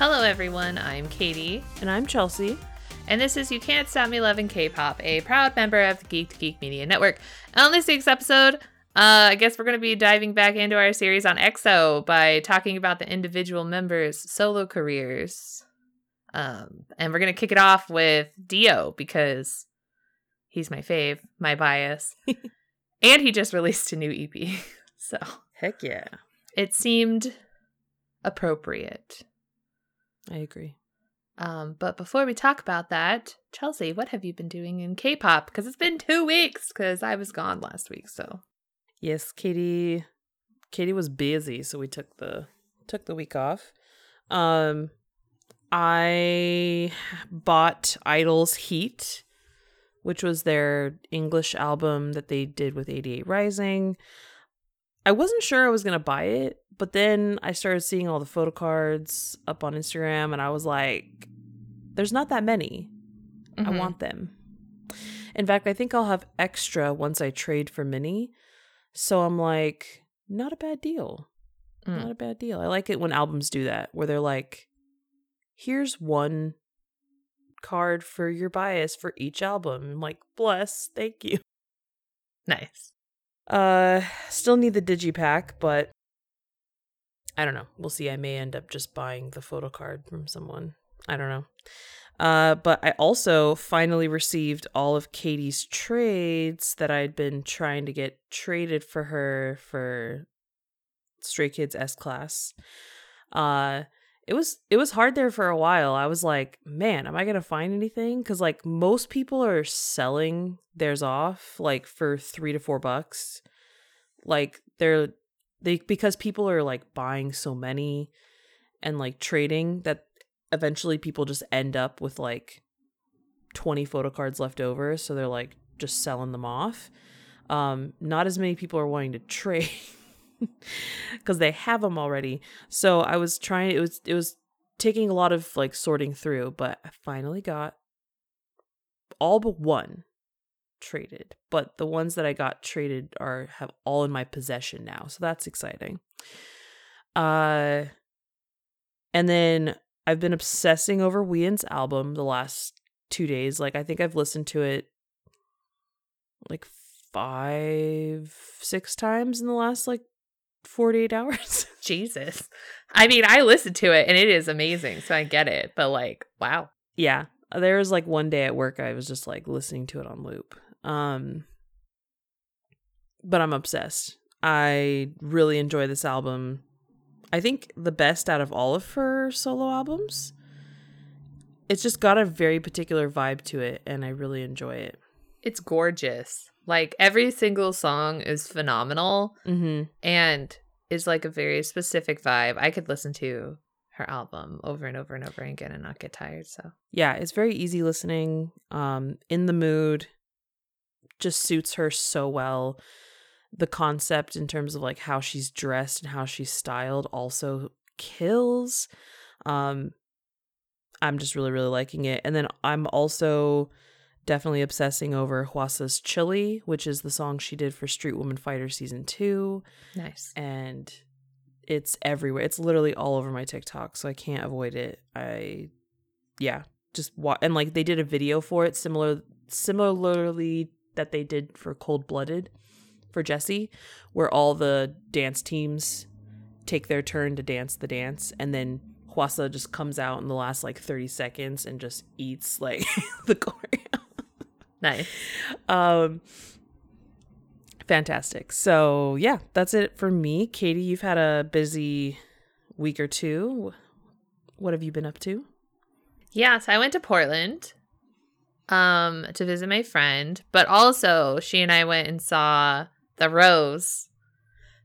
Hello, everyone. I'm Katie, And I'm Chelsea. and this is You Can't Stop Me Loving K-pop, a proud member of the Geek to Geek Media Network. And on this week's episode, uh, I guess we're going to be diving back into our series on EXO by talking about the individual members' solo careers. Um, and we're going to kick it off with D.O. because he's my fave, my bias, and he just released a new EP. So Heck yeah. it seemed appropriate. I agree. Um, but before we talk about that, Chelsea, what have you been doing in K-pop? Because it's been two weeks because I was gone last week. So Yes, Katie Katie was busy, so we took the took the week off. Um I bought (G)I-dle's Heat, which was their English album that they did with 88rising. I wasn't sure I was going to buy it, but then I started seeing all the photo cards up on Instagram and I was like there's not that many. I Mhm. want them. In fact, I think I'll have extra once I trade for Minnie. So I'm like, not a bad deal. Mm. Not a bad deal. I like it when albums do that, where they're like, here's one card for your bias for each album. I'm like, bless, thank you. nice. Uh, still need the digipack, but I don't know. We'll see. I may end up just buying the photo card from someone. I don't know. Uh, but I also finally received all of Katie's trades that I'd been trying to get traded for her for Stray Kids S class. Uh, it was it was hard there for a while. I was like, man, am I gonna find anything? Because like most people are selling theirs off like for three to four bucks. Like they're they because people are like buying so many and like trading that eventually people just end up with like 20 photo cards left over so they're like just selling them off um not as many people are wanting to trade because they have them already. So i was trying it was it was taking a lot of like sorting through but i finally got all but one traded. But the ones that i got traded are have all in my possession now so that's exciting. Uh and then I've been obsessing over Wheein's album the last two days. Like I think I've listened to it like five, six times in the last like 48 hours. Jesus. I mean, I listened to it and it is amazing, so I get it. But like, wow. yeah. There was like one day at work I was just like listening to it on loop. Um but I'm obsessed. I really enjoy this album. I think the best out of all of her solo albums. It's just got a very particular vibe to it and I really enjoy it. It's gorgeous. Like every single song is phenomenal Mhm. and is like a very specific vibe. I could listen to her album over and over and over again and not get tired. So yeah it's very easy listening um in the mood just suits her so well the concept in terms of like how she's dressed and how she's styled also kills um i'm just really really liking it and then i'm also definitely obsessing over Hwasa's chili which is the song she did for street woman fighter season 2 nice. and it's everywhere. It's literally all over my TikTok, so I can't avoid it. I yeah, just wa- and like they did a video for it similar similarly that they did for Cold Blooded for Jessi, where all the dance teams take their turn to dance the dance and then Hwasa just comes out in the last like 30 seconds and just eats like the choreo. Nice. Um fantastic. So, yeah, that's it for me. Katie, you've had a busy week or two. What have you been up to? Yeah, so I went to Portland um to visit my friend, but also she and I went and saw the Rose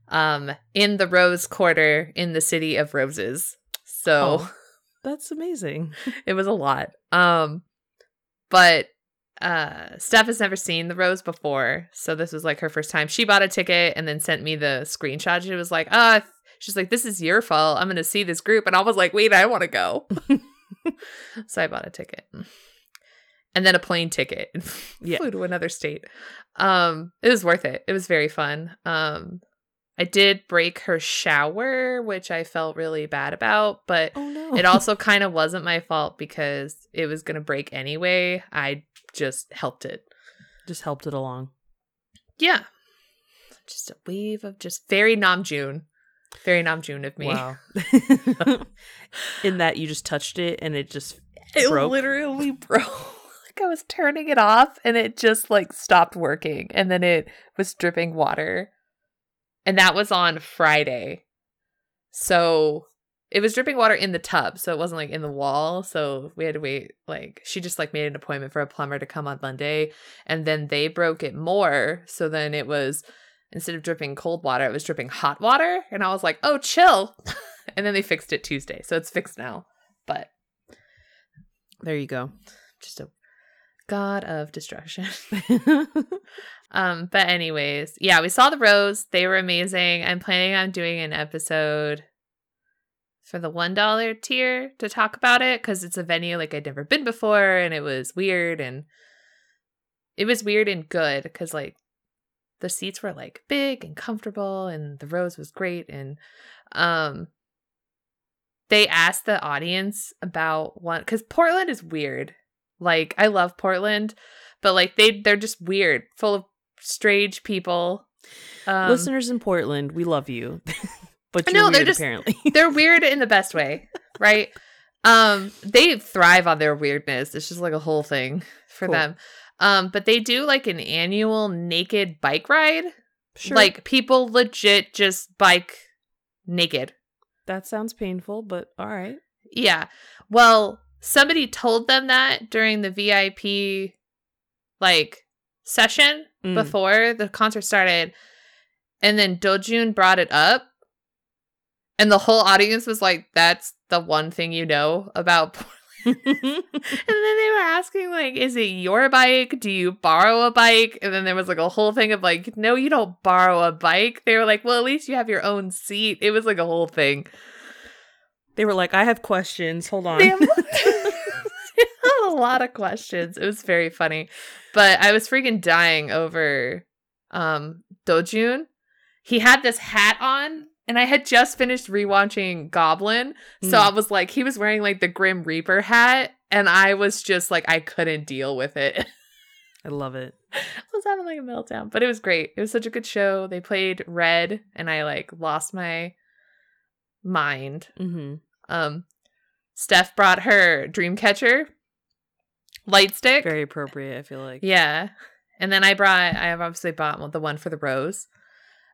um in the Rose Quarter in the city of roses. So Oh. That's amazing. it was a lot. Um but uh Steph has never seen the Rose before, so this was like her first time. She bought a ticket and then sent me the screenshot. She was like, "Ah, she's like, this is your fault. I'm to see this group." And I was like, "Wait, I want to go." so I bought a ticket. And then a plane ticket. Yeah. Flew to another state. Um it was worth it. It was very fun. Um I did break her shower, which I felt really bad about, but Oh no. it also kind of wasn't my fault because it was going to break anyway. I just helped it. just helped it along. Yeah. Just a wave of just very Namjoon. Very Namjoon of me. Wow. In that you just touched it and it just It broke. literally broke. like I was turning it off and it just like stopped working and then it was dripping water. And that was on Friday. So it was dripping water in the tub, so it wasn't like in the wall. So we had to wait like she just like made an appointment for a plumber to come on Monday and then they broke it more. So then it was instead of dripping cold water, it was dripping hot water and I was like, "Oh, chill." and then they fixed it Tuesday. So it's fixed now. But there you go. just a god of destruction. um, but anyways, yeah, we saw the rose. They were amazing. I'm planning on doing an episode for the one dollar tier to talk about it because it's a venue like I'd never been before, and it was weird and it was weird and good because like the seats were like big and comfortable and the rose was great and um they asked the audience about one because Portland is weird. Like I love Portland, but like they they're just weird, full of strange people. Um, Listeners in Portland, we love you. but you're know, they're weird, just- apparently. they're weird in the best way, right? Um, they thrive on their weirdness. It's just like a whole thing for Cool. them. Um, but they do like an annual naked bike ride. sure. Like people legit just bike naked. that sounds painful, but all right. Yeah. Well, somebody told them that during the VIP like session Mm. before the concert started. And then Dojoon brought it up. And the whole audience was like, that's the one thing you know about Portland. and then they were asking, like, is it your bike? Do you borrow a bike? And then there was like a whole thing of like, no, you don't borrow a bike. They were like, well, at least you have your own seat. It was like a whole thing. they were like, I have questions. Hold on. They have, they have a lot of questions. It was very funny. But I was freaking dying over um Dojoon. He had this hat on and I had just finished rewatching Goblin. So Mm. I was like he was wearing like the Grim Reaper hat and I was just like I couldn't deal with it. I love it. I was having like a meltdown, but it was great. It was such a good show. They played Red and I like lost my mind. hmm Um, Steph brought her Dreamcatcher light stick. Very appropriate, I feel like. yeah, and then I brought. I have obviously bought the one for the rose,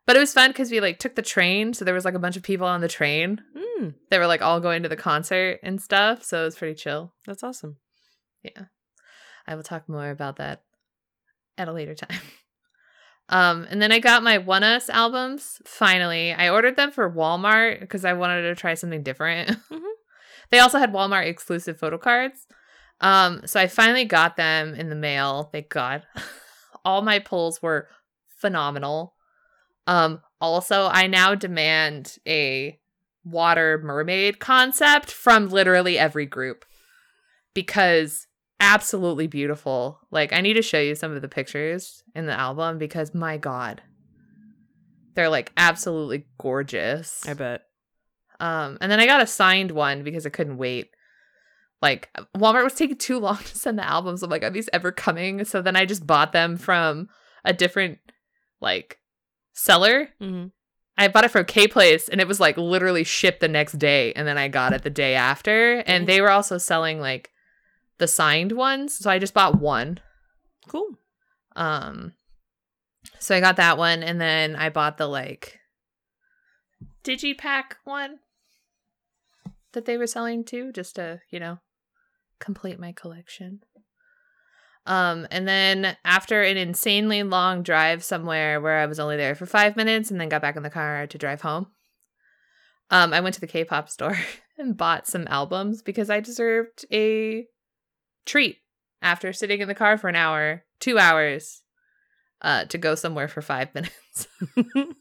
but it was fun because we like took the train, so there was like a bunch of people on the train. Mm, They were like all going to the concert and stuff, so it was pretty chill. that's awesome. Yeah, I will talk more about that at a later time. Um, and then I got my ONEUS albums finally. I ordered them for Walmart because I wanted to try something different. Mhm. they also had Walmart exclusive photo cards. Um, so I finally got them in the mail. Thank God. All my pulls were phenomenal. Um, also, I now demand a water mermaid concept from literally every group because absolutely beautiful. Like I need to show you some of the pictures in the album because my god. They're like absolutely gorgeous. I bet. Um and then I got a signed one because I couldn't wait. Like Walmart was taking too long to send the albums. I'm like, are these ever coming? So then I just bought them from a different like seller. hmm I bought it from K Place and it was like literally shipped the next day and then I got it the day after. And they were also selling like the signed ones. So I just bought one. Cool. Um so I got that one and then I bought the like Digipack one that they were selling too, just to, you know, complete my collection. Um, and then after an insanely long drive somewhere where I was only there for five minutes and then got back in the car to drive home, um, I went to the K pop store and bought some albums because I deserved a treat after sitting in the car for an hour, two hours, uh, to go somewhere for five minutes.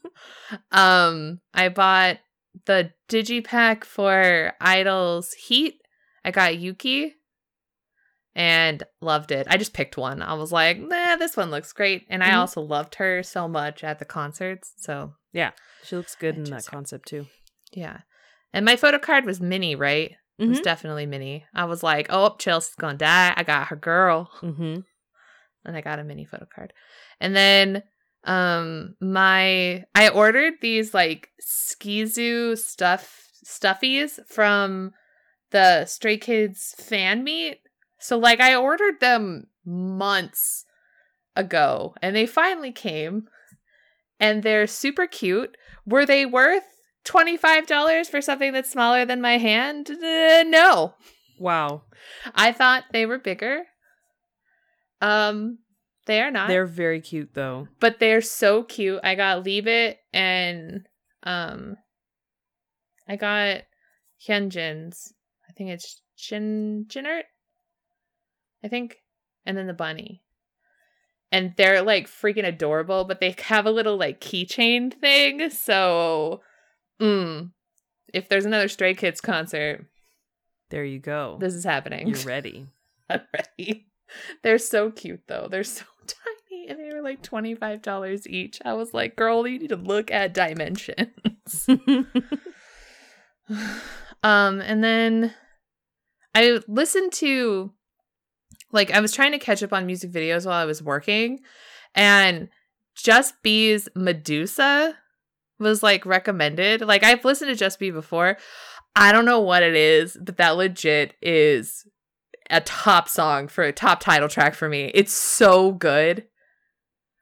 um, I bought the digipack for (G)I-dle's Heat. I got Yuqi and loved it. I just picked one. I was like, nah, this one looks great. And I Mhm. also loved her so much at the concerts. So Yeah, she looks good I in that concept too. Yeah. And my photo card was Minnie, right? It was definitely Minnie. I was like, oh, Chelsea's gonna die. I got her girl. Mm-hmm. and I got a Minnie photo card. And then um my I ordered these like SKZoo stuff stuffies from the Stray Kids fan meet. So like I ordered them months ago and they finally came and they're super cute. Were they worth $25 for something that's smaller than my hand? Uh, no. Wow, I thought they were bigger. Um, they are not. they're very cute though. but they're so cute. I got Leebit and um, I got Hyunjin's. I think it's Jiniret. I think, and then the bunny. And they're like freaking adorable, but they have a little like keychain thing. So, mm, if there's another Stray Kids concert, There you go. this is happening. You're ready. already. They're so cute though. They're so tiny and they were like $25 each. I was like, girl, you need to look at dimensions. um and then I listened to like I was trying to catch up on music videos while I was working and Just B's Medusa was like recommended. Like I've listened to Just B before. I don't know what it is, but that legit is a top song for a top title track for me. It's so good.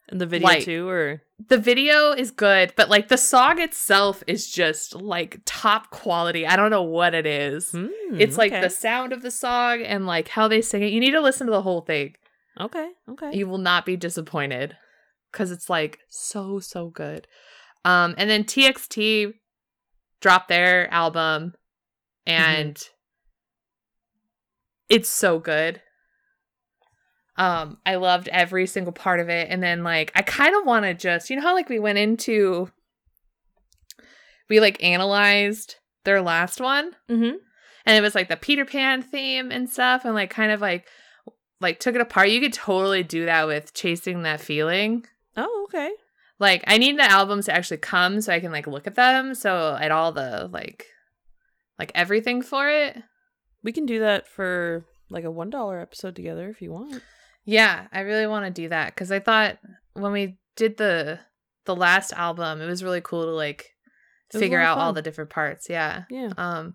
and the video Like- too, or The video is good, but like the song itself is just like top quality. I don't know what it is. Hmm, it's like okay. the sound of the song and like how they sing it. You need to listen to the whole thing. Okay, okay. You will not be disappointed because it's like so so good. Um, and then TXT dropped their album, and it's so good. Um, I loved every single part of it, and then like I kind of want to just you know how like we went into we like analyzed their last one mm-hmm. and it was like the Peter Pan theme and stuff, and like kind of like like took it apart. You could totally do that with chasing that feeling. Oh, okay. Like I need the albums to actually come so I can like look at them. So at all the like like everything for it. We can do that for like a one dollar episode together if you want. Yeah, I really want to do that because I thought when we did the the last album, it was really cool to like It was a figure out all the different parts. Yeah. Yeah. Um,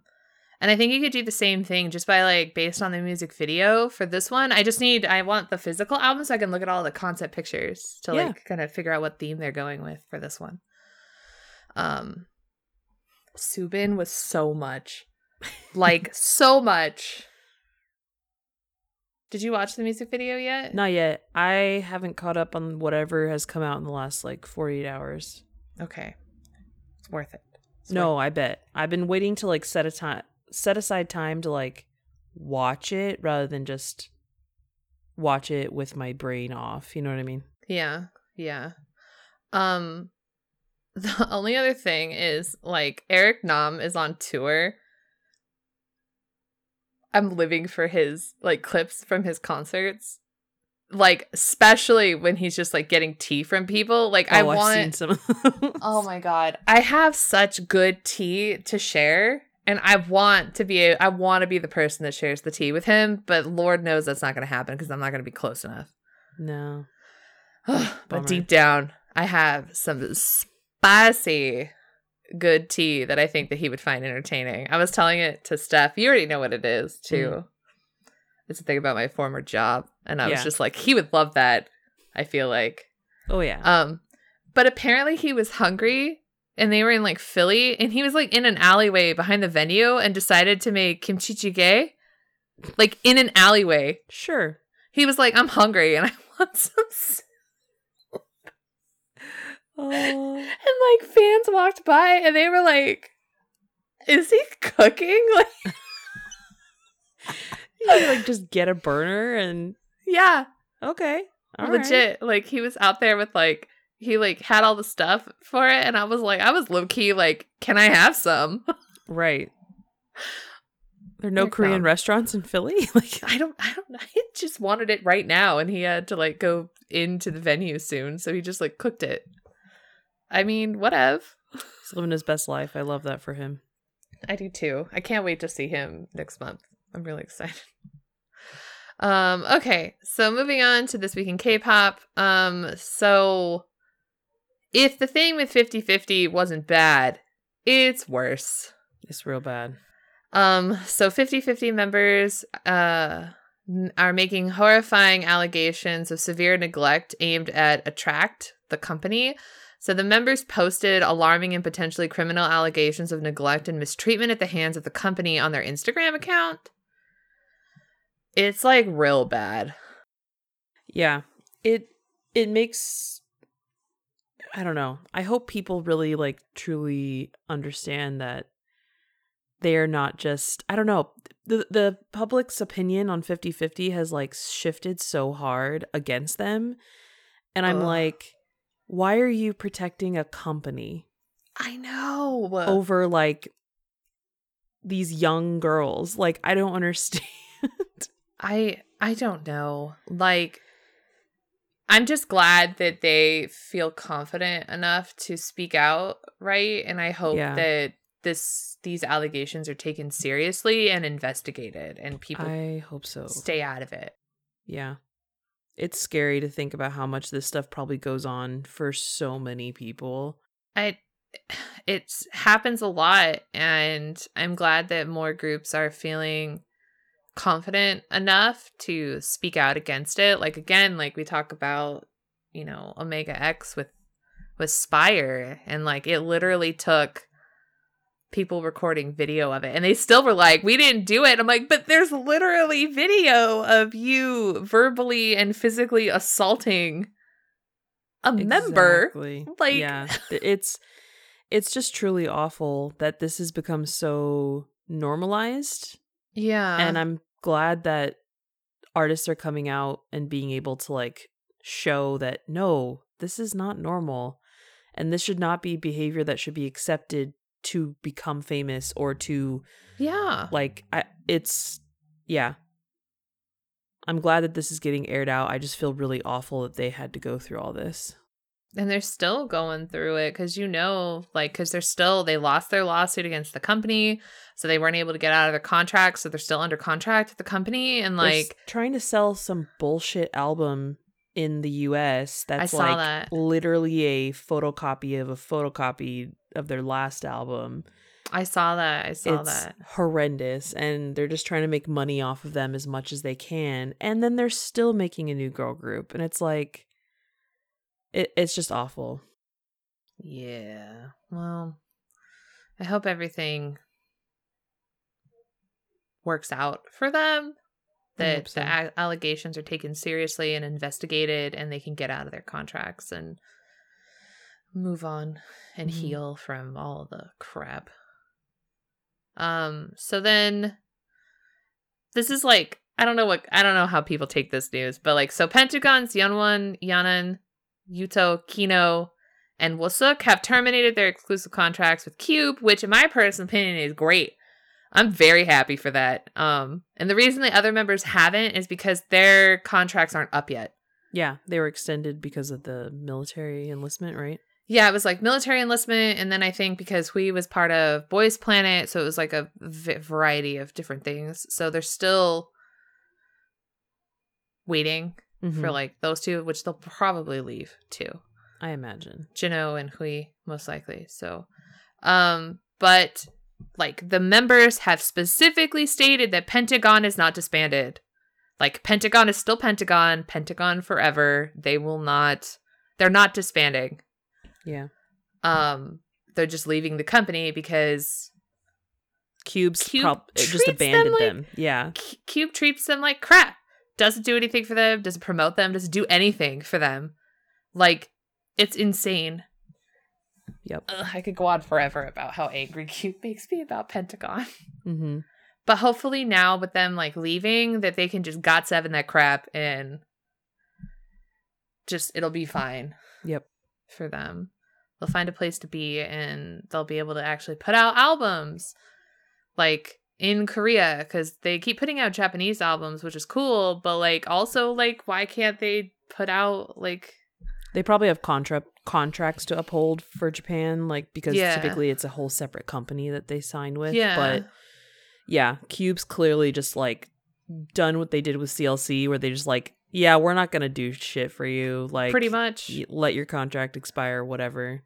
and I think you could do the same thing just by like based on the music video for this one. I just need I want the physical album so I can look at all the concept pictures to Yeah. like kind of figure out what theme they're going with for this one. Um, Soobin was so much, like so much. Did you watch the music video yet? Not yet. I haven't caught up on whatever has come out in the last like 48 hours. Okay, it's worth it. It's no, worth- I bet. I've been waiting to like set a time set aside time to like watch it rather than just watch it with my brain off. You know what I mean? Yeah, yeah. Um the only other thing is like Eric Nam is on tour. I'm living for his like clips from his concerts. Like especially when he's just like getting tea from people. Like I oh, I've want some. Oh my god. I have such good tea to share and I want to be I want to be the person that shares the tea with him, but lord knows that's not going to happen because I'm not going to be close enough. No. but deep down, I have some spicy good tea that I think that he would find entertaining. I was telling it to Steph. You already know what it is, too. It's a thing about my former job, and I was just like, he would love that. I feel like, Oh yeah. um, but apparently he was hungry. And they were in like Philly, and he was like in an alleyway behind the venue and decided to make kimchi jjigae, like in an alleyway. sure. He was like, "I'm hungry and I want some s-" Oh. And like fans walked by and they were like, "Is he cooking?" Like, You could, like just get a burner and yeah, okay. all right. legit. Like he was out there with like he like had all the stuff for it, and I was like, I was low key like, "Can I have some?" Right. There are no They're Korean restaurants in Philly? like I don't, I don't. I just wanted it right now, and he had to like go into the venue soon, so he just like cooked it. I mean, whatever. He's living his best life. I love that for him. I do too. I can't wait to see him next month. I'm really excited. Um, okay, so moving on to this week in K-pop. Um, so if the thing with 50-50 wasn't bad, it's worse. It's real bad. Um, so 50-50 members uh are making horrifying allegations of severe neglect aimed at ATTRAKT, the company. So the members posted alarming and potentially criminal allegations of neglect and mistreatment at the hands of the company on their Instagram account. It's like real bad. Yeah. It it makes I don't know. I hope people really like truly understand that they're not just I don't know. The the public's opinion on 50/50 has like shifted so hard against them. And I'm Ugh. like why are you protecting a company I know. over like these young girls? Like I don't understand. I I don't know. Like I'm just glad that they feel confident enough to speak out, right? And I hope Yeah. that this these allegations are taken seriously and investigated and people I hope so. stay out of it. Yeah. It's scary to think about how much this stuff probably goes on for so many people. I it happens a lot and I'm glad that more groups are feeling confident enough to speak out against it. Like again, like we talk about, you know, Omega X with with Spire and like it literally took people recording video of it and they still were like we didn't do it. I'm like but there's literally video of you verbally and physically assaulting a member. Like- yeah, it's it's just truly awful that this has become so normalized. Yeah. And I'm glad that artists are coming out and being able to like show that no, this is not normal and this should not be behavior that should be accepted to become famous or to yeah like I it's yeah. I'm glad that this is getting aired out. I just feel really awful that they had to go through all this. and they're still going through it because you know like because they're still they lost their lawsuit against the company so they weren't able to get out of their contract so they're still under contract with the company and like trying to sell some bullshit album in the US that's like that. literally a photocopy of a photocopy of their last album. i saw that i saw it's that horrendous and they're just trying to make money off of them as much as they can and then they're still making a new girl group and it's like it, it's just awful. yeah well i hope everything works out for them that so. the a- allegations are taken seriously and investigated and they can get out of their contracts and move on and Mhm. heal from all the crap um so then this is like i don't know what i don't know how people take this news but like so pentagon's Yeo One yanan yuto kino and Wooseok have terminated their exclusive contracts with Cube, which in my personal opinion is great. I'm very happy for that. Um, and the reason the other members haven't is because their contracts aren't up yet. Yeah, they were extended because of the military enlistment, right? Yeah, it was like military enlistment, and then I think because Hui was part of Boys Planet, so it was like a v- variety of different things. So they're still waiting for Mhm. like those two, which they'll probably leave too. I imagine. Jinho and Hui most likely. So, um, but like the members have specifically stated that Pentagon is not disbanded. Like Pentagon is still Pentagon, Pentagon forever. They will not. They're not disbanding. Yeah. Um, they're just leaving the company because Cubes Cube prob- just treats them abandoned like- them. Yeah. C- Cube treats them like crap. Doesn't do anything for them. Doesn't promote them. Doesn't do anything for them. Like it's insane. Yep. Ugh, I could go on forever about how angry Cube makes me about Pentagon. Mm-hmm. But hopefully now with them like leaving, that they can just got seven that crap and just it'll be fine Yep. for them. They'll find a place to be and they'll be able to actually put out albums like in Korea because they keep putting out Japanese albums, which is cool. But like also like why can't they put out like They probably have contract contracts to uphold for Japan, like because Yeah. typically it's a whole separate company that they sign with. Yeah. But yeah, Cube's clearly just like done what they did with CLC, where they just like, yeah, we're not gonna do shit for you. Like Pretty much. y- let your contract expire, whatever.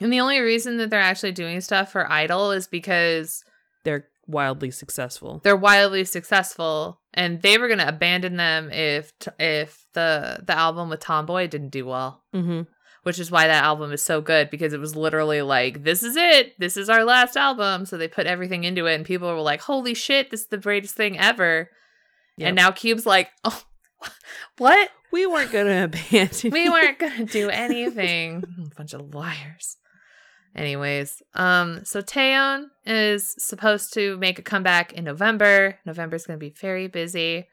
And the only reason that they're actually doing stuff for (G)I-dle is because They're wildly successful. they're wildly successful and they were going to abandon them if t- if the the album with Tomboy didn't do well. Mm-hmm. Which is why that album is so good because it was literally like this is it. This is our last album. So they put everything into it and people were like, "Holy shit, this is the greatest thing ever." Yep. And now Cube's like, "Oh, what? We weren't gonna abandon. we weren't gonna do anything. Bunch of liars. Anyways, um, so Taeyeon is supposed to make a comeback in November. November's gonna be very busy.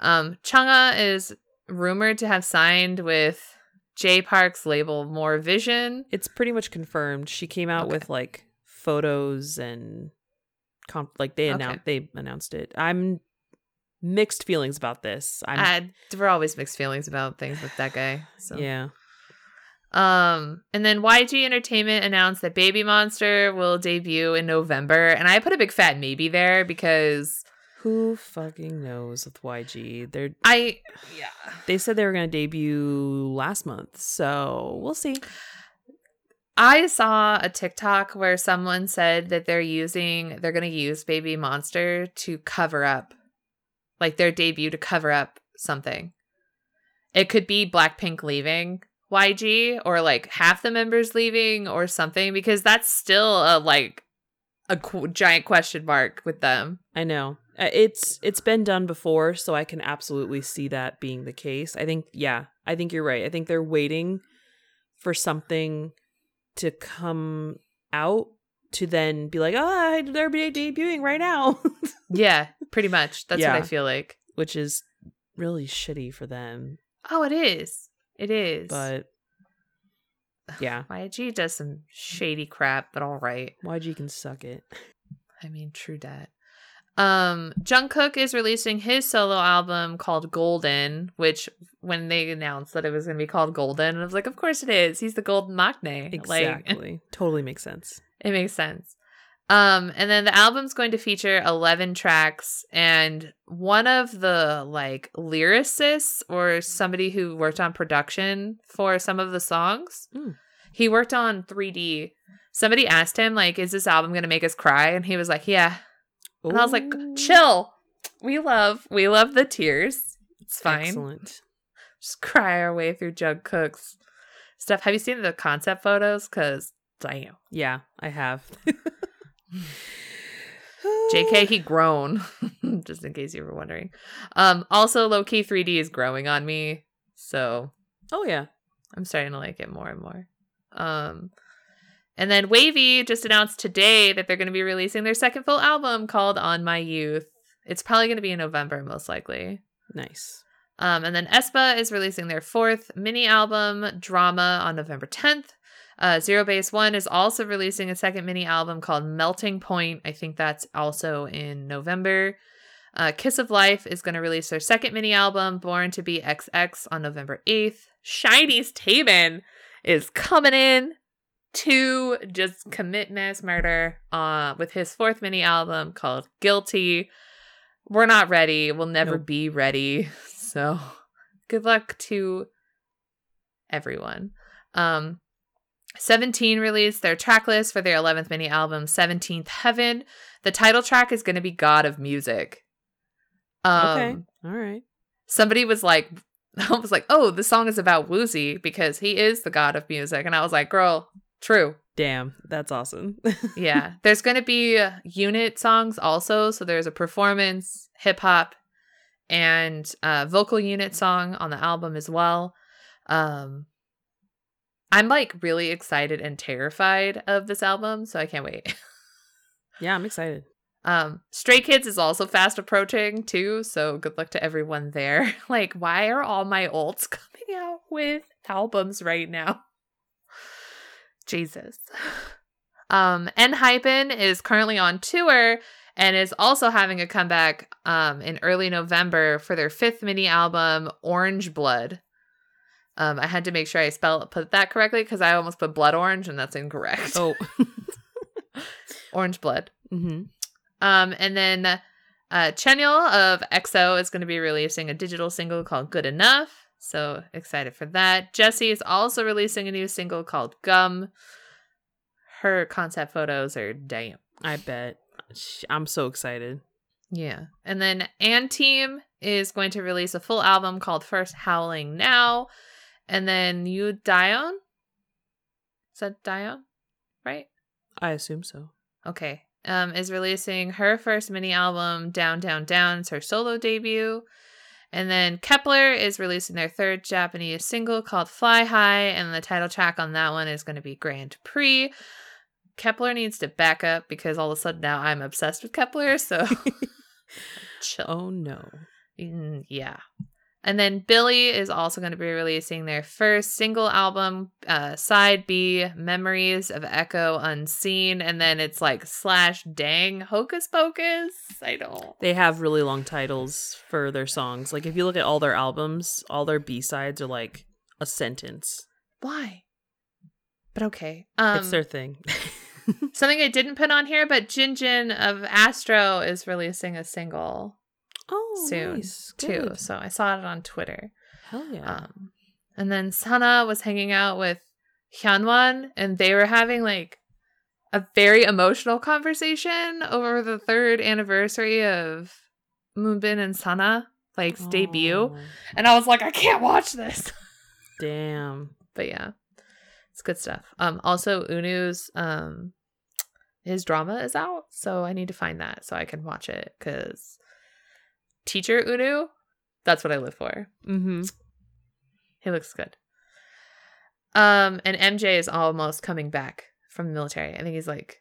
Um, Chungha is rumored to have signed with Jay Park's label More Vision. It's pretty much confirmed. She came out Okay. with like photos and comp- like they Okay. announced they announced it. I'm mixed feelings about this. I'm I, there were always mixed feelings about things with that guy. So yeah. Um, and then YG Entertainment announced that Baby Monster will debut in November, and I put a big fat maybe there because Who fucking knows with YG? They're I yeah. they said they were gonna debut last month, so we'll see. I saw a TikTok where someone said that they're using they're going to use Baby Monster to cover up like their debut to cover up something. It could be Blackpink leaving YG or like half the members leaving or something because that's still a like a qu- giant question mark with them. I know. Uh, It's it's been done before, so I can absolutely see that being the case. I think yeah, I think you're right. I think they're waiting for something to come out to then be like, "Oh, they're be- debuting right now." Yeah, pretty much. That's what I feel like. Which is really shitty for them, Oh, it is. It is. but yeah, YG does some shady crap, but all right. YG can suck it. I mean, true dat. Um, Jungkook is releasing his solo album called Golden, which when they announced that it was going to be called Golden, I was like, of course it is. He's the golden maknae. Like, Exactly. totally makes sense. it makes sense. Um, and then the album's going to feature 11 tracks, and one of the like lyricists or somebody who worked on production for some of the songs, Mm. he worked on 3D. Somebody asked him, like, is this album going to make us cry? And he was like, yeah. And I was like, chill. We love, we love the tears. It's fine. Excellent. Just cry our way through Jungkook's stuff. Have you seen the concept photos? Because damn. Yeah, I have. JK, he grown. Just in case you were wondering. Um, also low key 3D is growing on me. So Oh yeah. I'm starting to like it more and more. Um and then WayV just announced today that they're going to be releasing their second full album called On My Youth. It's probably going to be in November, most likely. Nice. Um, and then aespa is releasing their fourth mini album, Drama, on November 10th. Uh, Zero Base One is also releasing a second mini album called Melting Point. I think that's also in November. Uh, Kiss of Life is going to release their second mini album, Born to Be XX, on November 8th. SHINee's Taemin is coming in to just commit mass murder uh, with his fourth mini album called Guilty. We're not ready. We'll never Nope. be ready. So good luck to everyone. Um 17 released their track list for their 11th mini album 17th Heaven. The title track is going to be God of Music. Um okay. All right. somebody was like I was like, "Oh, the song is about Woozi because he is the god of music." And I was like, "Girl, true." Damn, that's awesome. yeah. There's going to be uh, unit songs also. So there's a performance, hip hop, and uh, vocal unit song on the album as well. Um, I'm like really excited and terrified of this album. So I can't wait. yeah, I'm excited. Um, Stray Kids is also fast approaching too. So good luck to everyone there. like, why are all my olds coming out with albums right now? Jesus. Um, Enhypen is currently on tour and is also having a comeback um in early November for their fifth mini album, Orange Blood. Um, I had to make sure I spell put that correctly because I almost put blood orange and that's incorrect. Oh. orange blood. mm-hmm. Um, and then uh, Chanyeol of EXO is going to be releasing a digital single called Good Enough. So excited for that. Jessi is also releasing a new single called Gum. Her concept photos are damn. I bet. I'm so excited. Yeah. And then &TEAM is going to release a full album called First Howling Now. And then you Dion? Is that Dion? Right? I assume so. Okay. Um, is releasing her first mini album, Down, Down, Down. It's her solo debut. And then Kep1er is releasing their third Japanese single called Fly High, and the title track on that one is going to be Grand Prix. Kep1er needs to back up because all of a sudden now I'm obsessed with Kep1er, so. Oh no. Mm, yeah. And then Billlie is also going to be releasing their first single album, uh, side B, Memories of Echo Unseen. And then it's like slash dang hocus pocus. I don't. They have really long titles for their songs. Like if you look at all their albums, all their B sides are like a sentence. Why? But okay. Um, it's their thing. something I didn't put on here, but Jinjin of Astro is releasing a single oh, soon nice. too. So I saw it on Twitter. Hell yeah. Um, and then Sanha was hanging out with Hyunwon, and they were having like a very emotional conversation over the third anniversary of Moonbin and Sanha like debut. Oh, And I was like, I can't watch this. Damn. but yeah, it's good stuff. Um, also Eunwoo's um his drama is out, so I need to find that so I can watch it because teacher Eunwoo, that's what I live for. Mm-hmm. He looks good. Um, and MJ is almost coming back from the military. I think he's like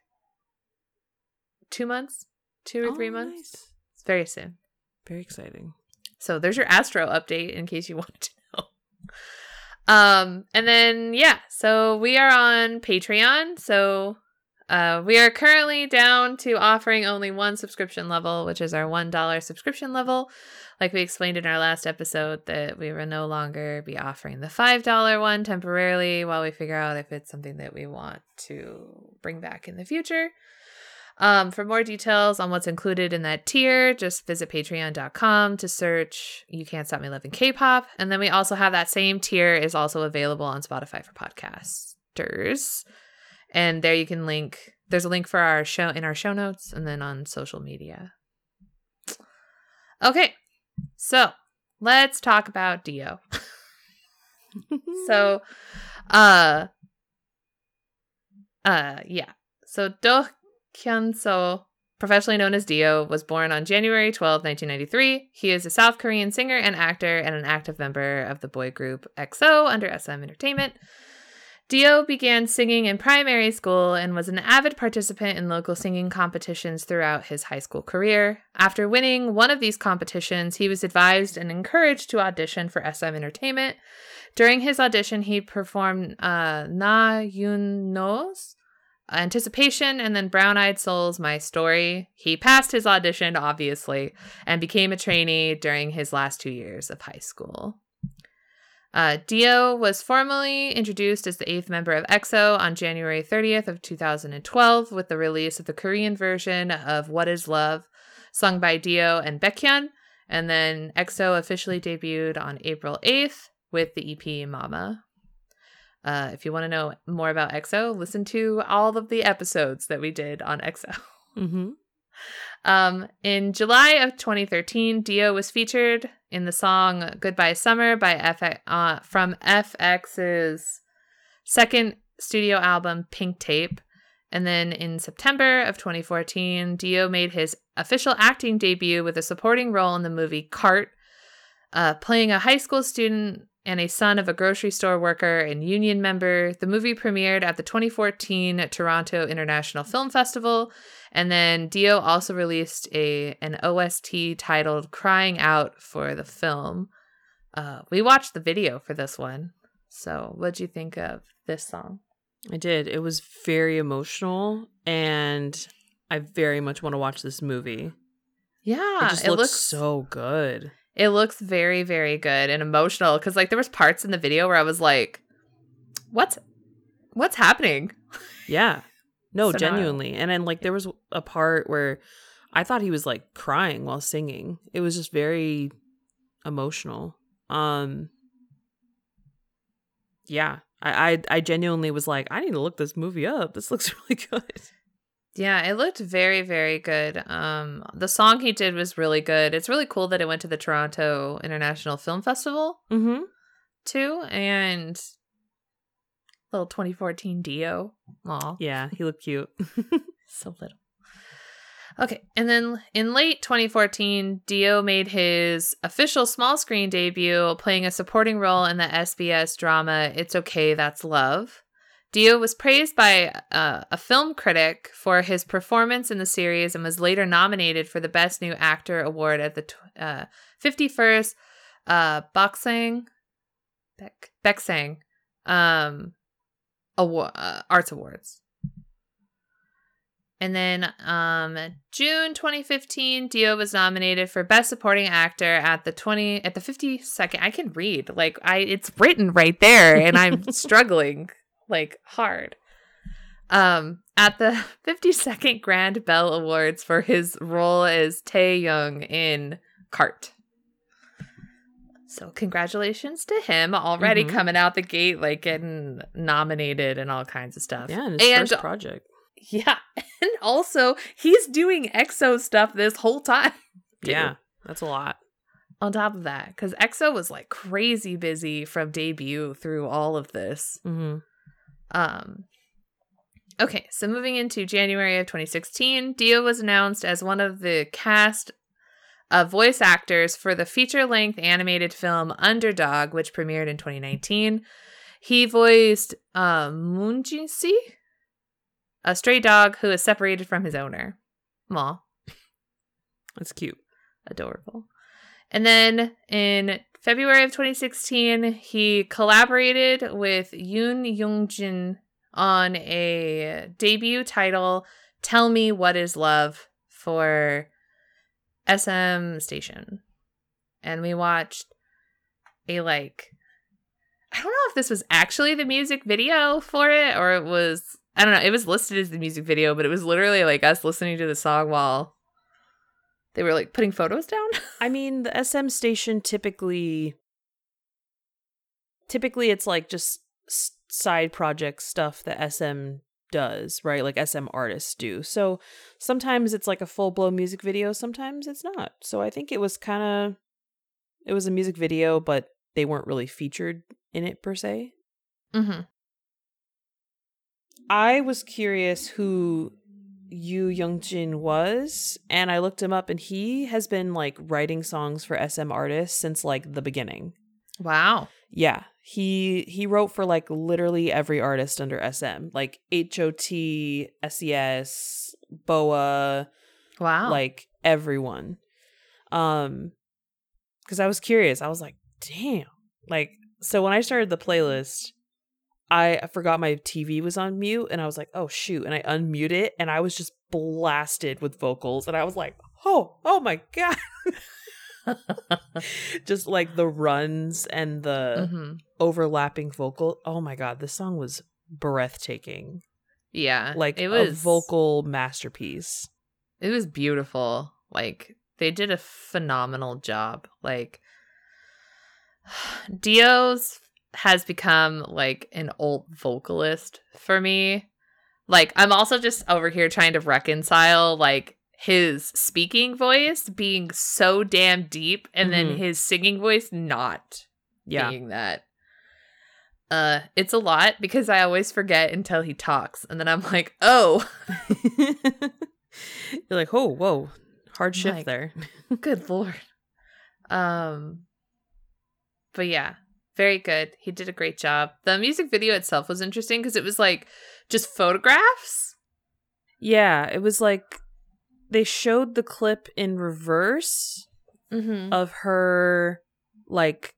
two months, two or three months. It's very soon. Very exciting. So there's your Astro update in case you want to know. Um, and then yeah, so we are on Patreon. So uh, we are currently down to offering only one subscription level, which is our $1 subscription level. Like we explained in our last episode, that we will no longer be offering the $5 one temporarily while we figure out if it's something that we want to bring back in the future. Um, for more details on what's included in that tier, just visit patreon.com to search You Can't Stop Me Loving K-Pop. And then we also have that same tier is also available on Spotify for podcasters. And there you can link there's a link for our show in our show notes and then on social media. Okay. So let's talk about Dio. so uh uh yeah. So Do Kyungsoo, professionally known as D.O., was born on January 12, 1993. He is a South Korean singer and actor and an active member of the boy group EXO under SM Entertainment. D.O. began singing in primary school and was an avid participant in local singing competitions throughout his high school career. After winning one of these competitions, he was advised and encouraged to audition for SM Entertainment. During his audition, he performed uh, Na Yoon-kwon's Anticipation and then Brown Eyed Soul's My Story. He passed his audition, obviously, and became a trainee during his last two years of high school. Uh, D.O. was formally introduced as the eighth member of EXO on January 30th of 2012 with the release of the Korean version of What Is Love, sung by D.O. and Baekhyun, and then EXO officially debuted on April 8th with the EP Mama. Uh, if you want to know more about EXO, listen to all of the episodes that we did on EXO. Mm-hmm. Um, in July of 2013, D.O. was featured in the song "Goodbye Summer" by uh, from f(x)'s second studio album Pink Tape. And then in September of 2014, D.O. made his official acting debut with a supporting role in the movie Cart, uh, playing a high school student and a son of a grocery store worker and union member. The movie premiered at the 2014 Toronto International Film Festival, and then D.O. also released a an OST titled "Crying Out" for the film. Uh, we watched the video for this one. So, what'd you think of this song? I did. It was very emotional, and I very much want to watch this movie. Yeah, it just looks, so good. It looks very, very good and emotional because like there was parts in the video where I was like, "What's, what's happening?" Yeah. No, So genuinely. And then like there was a part where I thought he was like crying while singing. It was just very emotional. Um Yeah. I I, I genuinely was like, I need to look this movie up. This looks really good. Yeah, it looked very, very good. Um, the song he did was really good. It's really cool that it went to the Toronto International Film Festival Mm-hmm. too, and little 2014 D.O. Aw, Yeah, he looked cute. so little. Okay, and then in late 2014, D.O. made his official small screen debut, playing a supporting role in the SBS drama "It's Okay, That's Love." D.O. was praised by uh, a film critic for his performance in the series and was later nominated for the Best New Actor award at the tw- uh, 51st uh, Boxing Beck Baeksang um, award, uh, Arts Awards. And then um June 2015, D.O. was nominated for Best Supporting Actor at the 20 at the 52nd. I can read. Like I it's written right there and I'm struggling like hard. Um at the 52nd Grand Bell Awards for his role as Tae Young in Cart. So congratulations to him already Mhm. coming out the gate like getting nominated and all kinds of stuff. Yeah, and his and first project. yeah, and also he's doing EXO stuff this whole time. Yeah, that's a lot. On top of that, because EXO was like crazy busy from debut through all of this. Mm-hmm. Um, okay, so moving into January of 2016, D.O. was announced as one of the cast of voice actors for the feature length animated film Underdog, which premiered in 2019. He voiced um, Moongchi, a stray dog who is separated from his owner. Aw, That's cute. adorable. And then in February of 2016, he collaborated with Yoo Young-jin on a debut title, Tell Me What Is Love, for SM Station. And we watched a like I don't know if this was actually the music video for it or it was I don't know, it was listed as the music video, but it was literally like us listening to the song while they were like putting photos down. I mean, the SM station typically typically it's like just side project stuff that SM does, right? Like SM artists do. So sometimes it's like a full-blown music video, sometimes it's not. So I think it was kind of it was a music video, but they weren't really featured in it per se. mm-hmm. I was curious who Yoo Young-jin was, and I looked him up, and he has been like writing songs for SM artists since like the beginning. Wow. Yeah, he he wrote for like literally every artist under SM, like HOT, SES, BoA, Wow. like everyone. Um, because I was curious, I was like, damn, like so when I started the playlist. I forgot my TV was on mute and I was like, oh shoot. And I unmute it and I was just blasted with vocals. And I was like, oh, oh my God. just like the runs and the Mhm. overlapping vocal. Oh my God. This song was breathtaking. Yeah. Like it a was vocal masterpiece. It was beautiful. Like they did a phenomenal job. Like D.O.'s has become like an old vocalist for me. Like I'm also just over here trying to reconcile like his speaking voice being so damn deep and then Mhm. his singing voice not Yeah. being that. Uh it's a lot because I always forget until he talks and then I'm like, "Oh, You're like, oh, whoa. Hard shift Like- there. Good lord. Um but yeah, very good. He did a great job. The music video itself was interesting because it was like just photographs. Yeah, it was like they showed the clip in reverse Mm-hmm. of her like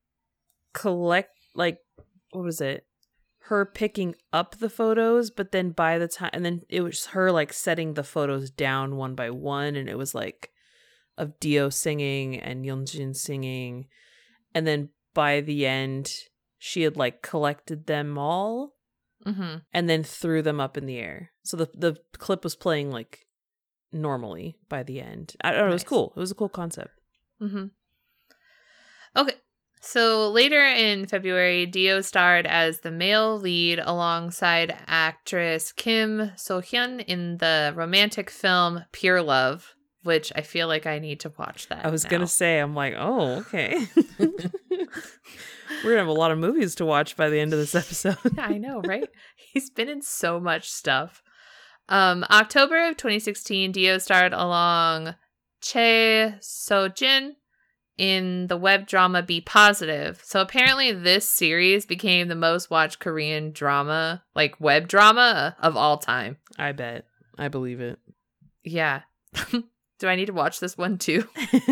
collect like what was it? Her picking up the photos, but then by the time and then it was her like setting the photos down one by one and it was like of D.O. singing and Young-jin singing, and then by the end, she had like collected them all Mm-hmm. and then threw them up in the air. So the the clip was playing like normally by the end. I don't know. It was cool. It was a cool concept. Mm-hmm. Okay. So later in February, D.O. starred as the male lead alongside actress Kim So Hyun in the romantic film Pure Love, which I feel like I need to watch that. I was now. gonna say, I'm like, oh, okay. We're gonna have a lot of movies to watch by the end of this episode. I know, right? He's been in so much stuff. Um, October of 2016, D.O. starred along Chae Seo-jin in the web drama Be Positive. So apparently, this series became the most watched Korean drama, like web drama of all time. I bet. I believe it. Yeah. Do I need to watch this one too?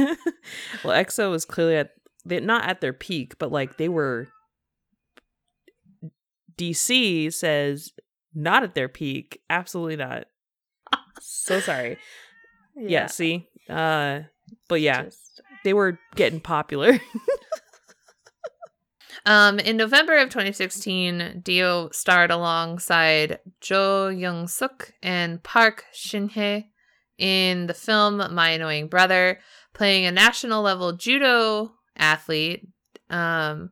well, EXO was clearly at they not at their peak, but like they were. DC says not at their peak. Absolutely not. so sorry. Yeah. See. Uh. But yeah, Just- they were getting popular. Um, in November of 2016, D.O. starred alongside Jo Jung Suk and Park Shin Hye in the film My Annoying Brother, playing a national level judo athlete. Um,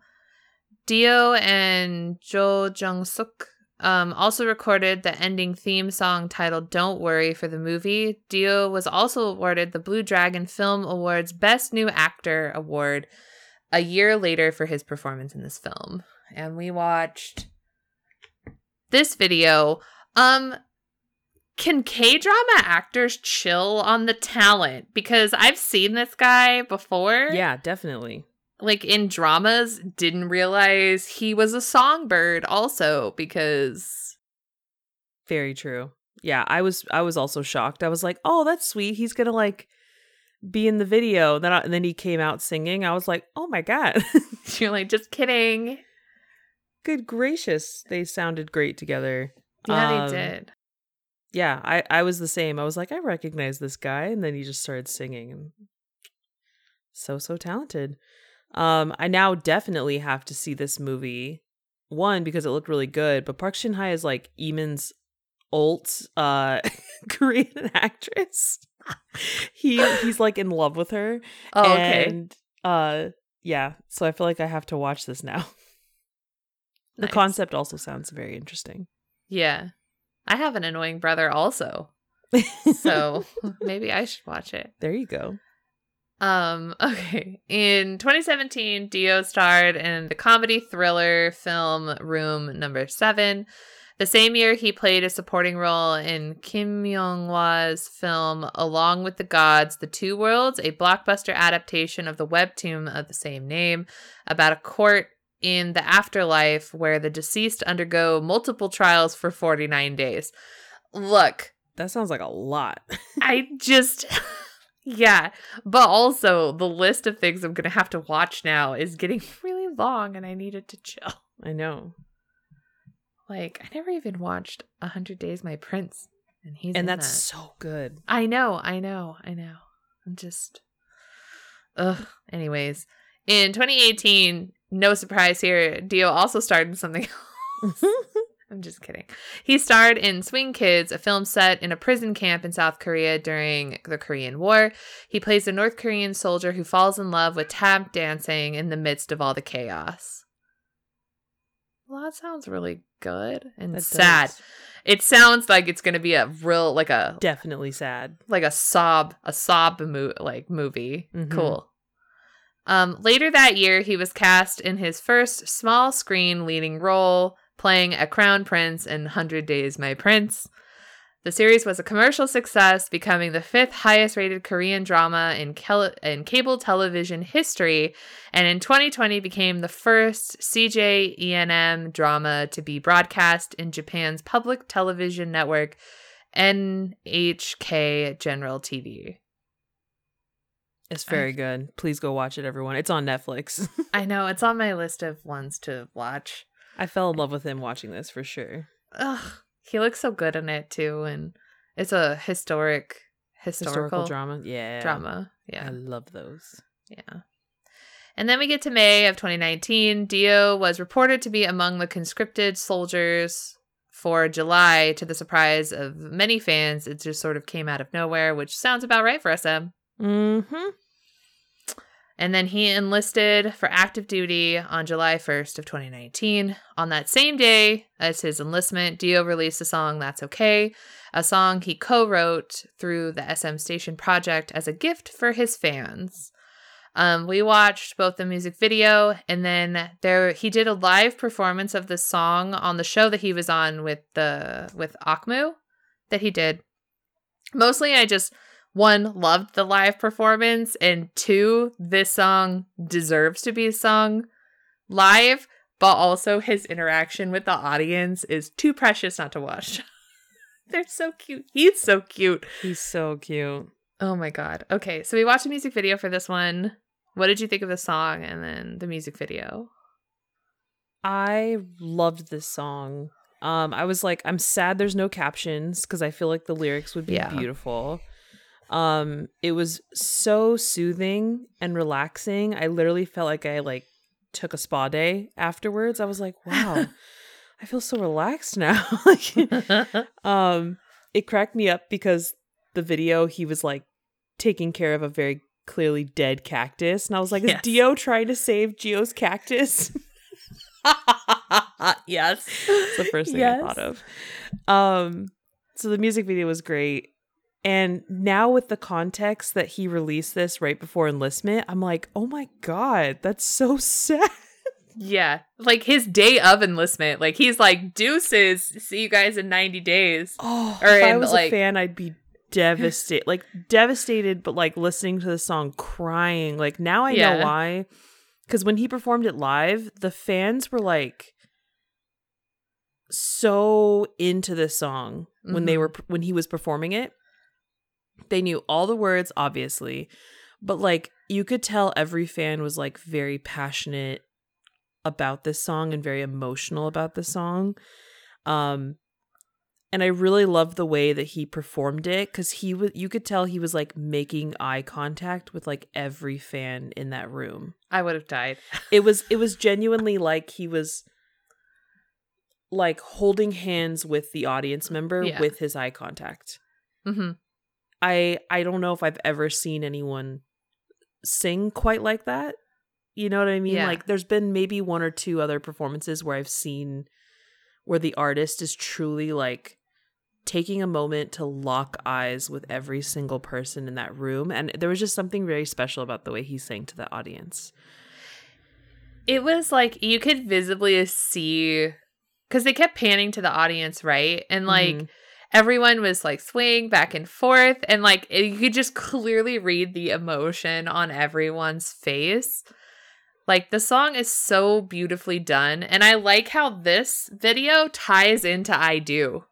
D.O. and Jo Jung Suk um, also recorded the ending theme song titled Don't Worry for the movie. D.O. was also awarded the Blue Dragon Film Awards Best New Actor Award a year later for his performance in this film. And we watched this video. Um can K-drama actors chill on the talent because I've seen this guy before. yeah, definitely. Like in dramas, didn't realize he was a songbird also because Very true. Yeah, I was I was also shocked. I was like, "Oh, that's sweet. He's going to like be in the video." Then I, and then he came out singing. I was like, "Oh my god." you're like just kidding. Good gracious. They sounded great together. Yeah, Um, they did. Yeah, I I was the same. I was like, "I recognize this guy." And then he just started singing and so so talented. Um I now definitely have to see this movie. One because it looked really good, but Park Shin Hye is like Eamon's alt uh Korean actress. he he's like in love with her. Oh, okay. And uh yeah, so I feel like I have to watch this now. The concept also sounds very interesting. Yeah. I have an annoying brother also. So maybe I should watch it. there you go. Um, okay. In 2017, D.O. starred in the comedy thriller film Room Number Seven. The same year, he played a supporting role in Kim Young-hwa's film Along with the Gods, The Two Worlds, a blockbuster adaptation of the webtoon of the same name about a court in the afterlife where the deceased undergo multiple trials for 49 days. Look, That sounds like a lot. I just, yeah. But also, the list of things I'm going to have to watch now is getting really long and I needed to chill. I know. Like, I never even watched A 100 Days My Prince. And he's and that's that. so good. I know, I know, I know. I'm just, ugh. Anyways, in 2018, no surprise here, D.O. also starred in something else. I'm just kidding. He starred in Swing Kids, a film set in a prison camp in South Korea during the Korean War. He plays a North Korean soldier who falls in love with tap dancing in the midst of all the chaos. Well, that sounds really good and That sad. does. It sounds like it's going to be a real, like a Definitely sad. like a sob a sob mo- like movie. Mhm. Cool. Um, later that year, he was cast in his first small screen leading role, playing a crown prince in Hundred Days My Prince. The series was a commercial success, becoming the fifth highest rated Korean drama in, in cable television history, and in 2020 became the first CJ ENM drama to be broadcast in Japan's public television network, NHK General TV. It's very good. Please go watch it, everyone. It's on Netflix. I know it's on my list of ones to watch. I fell in love with him watching this for sure. Ugh, he looks so good in it too, and it's a historic, historical, historical drama. Yeah. drama. Yeah. I love those. Yeah. And then we get to May of 2019. D.O. was reported to be among the conscripted soldiers for July to the surprise of many fans. It just sort of came out of nowhere, which sounds about right for SM. Mm-hmm. And then he enlisted for active duty on July 1st of 2019. On that same day as his enlistment, D.O. released the song That's Okay, a song he co-wrote through the SM Station project as a gift for his fans. Um, we watched both the music video and then there he did a live performance of the song on the show that he was on with the with Akmu that he did. Mostly I just one loved the live performance and two this song deserves to be sung live but also his interaction with the audience is too precious not to watch they're so cute he's so cute He's so cute. oh my god okay so we watched a music video for this one what did you think of the song and then the music video I loved this song. Um, I was like, I'm sad there's no captions because I feel like the lyrics would be Yeah. beautiful. Um, it was so soothing and relaxing. I literally felt like I like took a spa day afterwards. I was like, wow, I feel so relaxed now. like, um, it cracked me up because the video he was like taking care of a very clearly dead cactus, and I was like, is Yes. D.O. trying to save Geo's cactus? yes That's the first thing I thought of. Um, so the music video was great. And now with the context that he released this right before enlistment, I'm like, oh my god, that's so sad. yeah like his day of enlistment like he's like deuces see you guys in 90 days Oh, Or if I was like- a fan, I'd be devastated. like devastated, but like listening to the song, crying. Like now I Yeah. know why. Because when he performed it live, the fans were like so into this song when they Mhm. were when he was performing it. They knew all the words, obviously, but like you could tell every fan was like very passionate about this song and very emotional about the song. Um and I really loved the way that he performed it cuz he was you could tell he was like making eye contact with like every fan in that room. i would have died It was it was genuinely like he was like holding hands with the audience member Yeah. with his eye contact. hmm I I don't know if I've ever seen anyone sing quite like that. You know what I mean? Yeah. Like there's been maybe one or two other performances where I've seen where the artist is truly like taking a moment to lock eyes with every single person in that room and there was just something very special about the way he sang to the audience. it was like you could visibly see because they kept panning to the audience right and like Mhm. Everyone was like swaying back and forth and like it- you could just clearly read the emotion on everyone's face like the song is so beautifully done and i like how this video ties into i do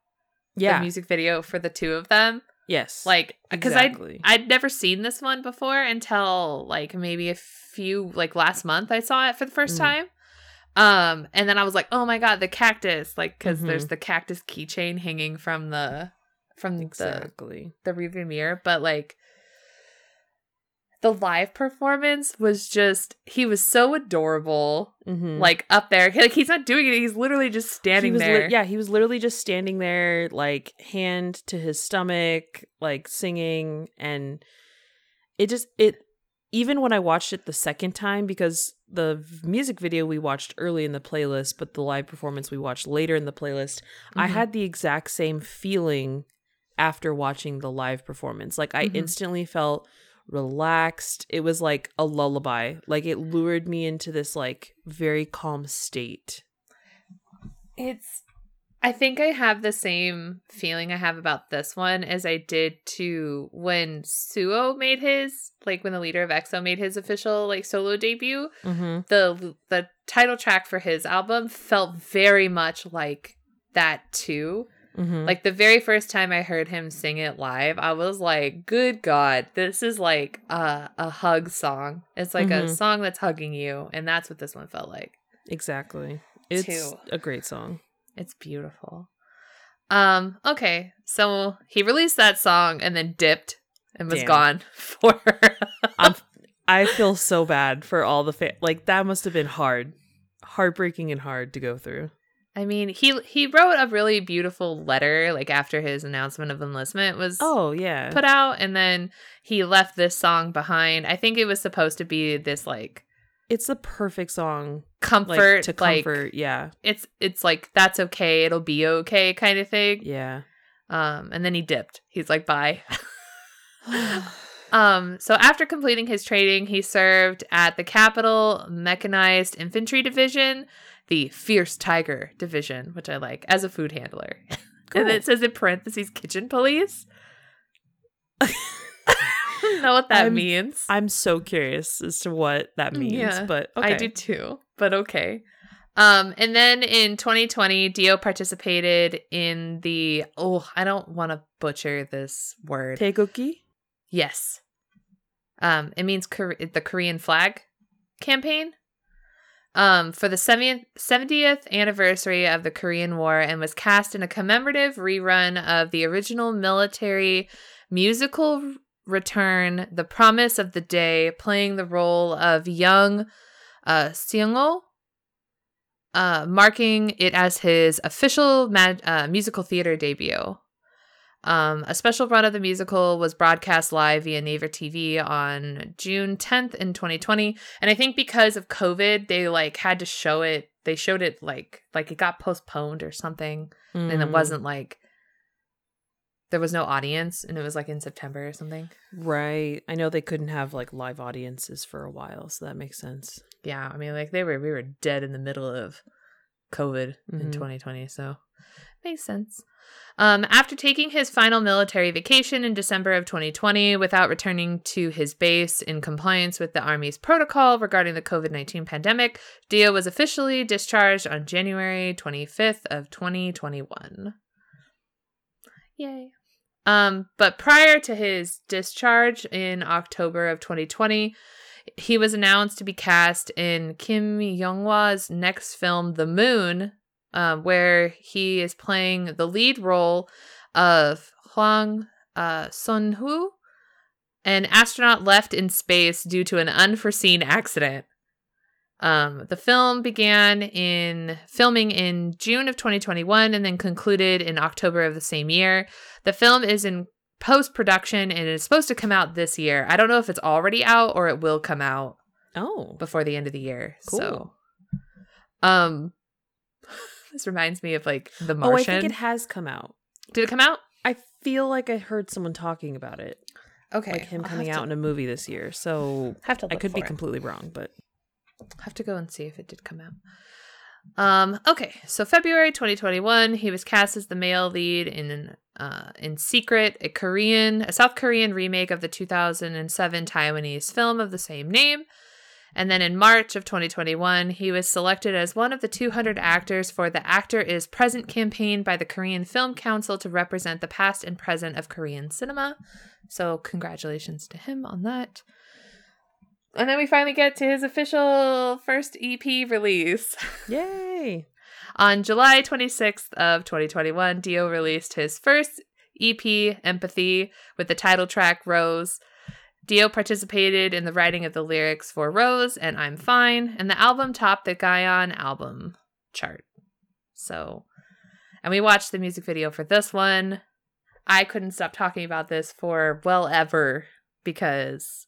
yeah. the music video for the two of them yes. like because exactly. i i'd never seen this one before until like maybe a few like last month i saw it for the first Mm. time um and then i was like oh my god the cactus like because Mhm. there's the cactus keychain hanging from the from the exactly. the rearview mirror but like the live performance was just he was so adorable Mhm. like up there like he's not doing it he's literally just standing he was li- there yeah, he was literally just standing there, like hand to his stomach, like singing, and it just it. Even when I watched it the second time, because the music video we watched early in the playlist, but the live performance we watched later in the playlist, I Mhm. had the exact same feeling after watching the live performance. Like I Mhm. instantly felt relaxed. It was like a lullaby. Like it lured me into this like very calm state. It's I think I have the same feeling I have about this one as I did to when Suho made his like when the leader of EXO made his official like solo debut. Mm-hmm. The the title track for his album felt very much like that too. Mm-hmm. Like the very first time I heard him sing it live, I was like, "Good God, this is like a a hug song. It's like a Mhm. song that's hugging you," and that's what this one felt like. Exactly. It's Two. a great song. It's beautiful. Um, okay. So he released that song and then dipped and was Damn. gone for I'm, I feel so bad for all the fa- like that must have been hard, heartbreaking and hard to go through. I mean, he he wrote a really beautiful letter like after his announcement of enlistment was Oh yeah, put out and then he left this song behind. I think it was supposed to be this like it's the perfect song comfort like to like, comfort. yeah, it's it's like that's okay, it'll be okay kind of thing. yeah. Um and then he dipped. He's like bye. Um, so after completing his training, he served at the Capital Mechanized Infantry Division, the Fierce Tiger Division, which I like, as a food handler. Cool. and it says in parentheses kitchen police. Don't know what that I'm- means. I'm so curious as to what that means, Yeah, but okay. I do too, but okay. Um, and then in 2020, D.O. participated in the oh, I don't want to butcher this word. Taegukgi? Yes. Um, it means Kore- the Korean flag campaign. Um, for the 70th, 70th anniversary of the Korean War and was cast in a commemorative rerun of the original military musical return, The Promise of the Day, playing the role of young uh, Seung-ho, uh, marking it as his official uh, musical theater debut. Um, a special run of the musical was broadcast live via Naver TV on June 10th in 2020, and I think because of COVID, they like had to show it. They showed it like like it got postponed or something, and it Mm, wasn't like there was no audience, and it was like in September or something. right. I know they couldn't have like live audiences for a while, so that makes sense. Yeah, I mean, like they were we were dead in the middle of COVID in Mhm. 2020, so makes sense. Um, after taking his final military vacation in December of 2020 without returning to his base in compliance with the Army's protocol regarding the COVID 19 pandemic, D.O. was officially discharged on January 25th of 2021. Yay. Um, but prior to his discharge in October of 2020, he was announced to be cast in Kim Young-hwa's next film, The Moon, um, where he is playing the lead role of Hwang uh, Sun-hoo, an astronaut left in space due to an unforeseen accident. Um, the film began in filming in June of 2021 and then concluded in October of the same year. The film is in post production and it is supposed to come out this year. I don't know if it's already out or it will come out Oh, before the end of the year. Cool. So, um, this reminds me of like The oh, I think it has come out. Did it come out? I feel like I heard someone talking about it, Okay, like him I'll coming out to, in a movie this year. So have to. I could be it. completely wrong, but have to go and see if it did come out. Um, okay, so February 2021, he was cast as the male lead in uh, in Secret, a Korean, a South Korean remake of the 2007 Taiwanese film of the same name. And then in March of 2021, he was selected as one of the 200 actors for the Actor is Present campaign by the Korean Film Council to represent the past and present of Korean cinema. So, congratulations to him on that. And then we finally get to his official first EP release. yay! On July 26th of 2021, D.O. released his first EP, Empathy, with the title track Rose. D.O. participated in the writing of the lyrics for Rose and I'm Fine, and the album topped the Gaon album chart. So, and we watched the music video for this one. I couldn't stop talking about this for well ever because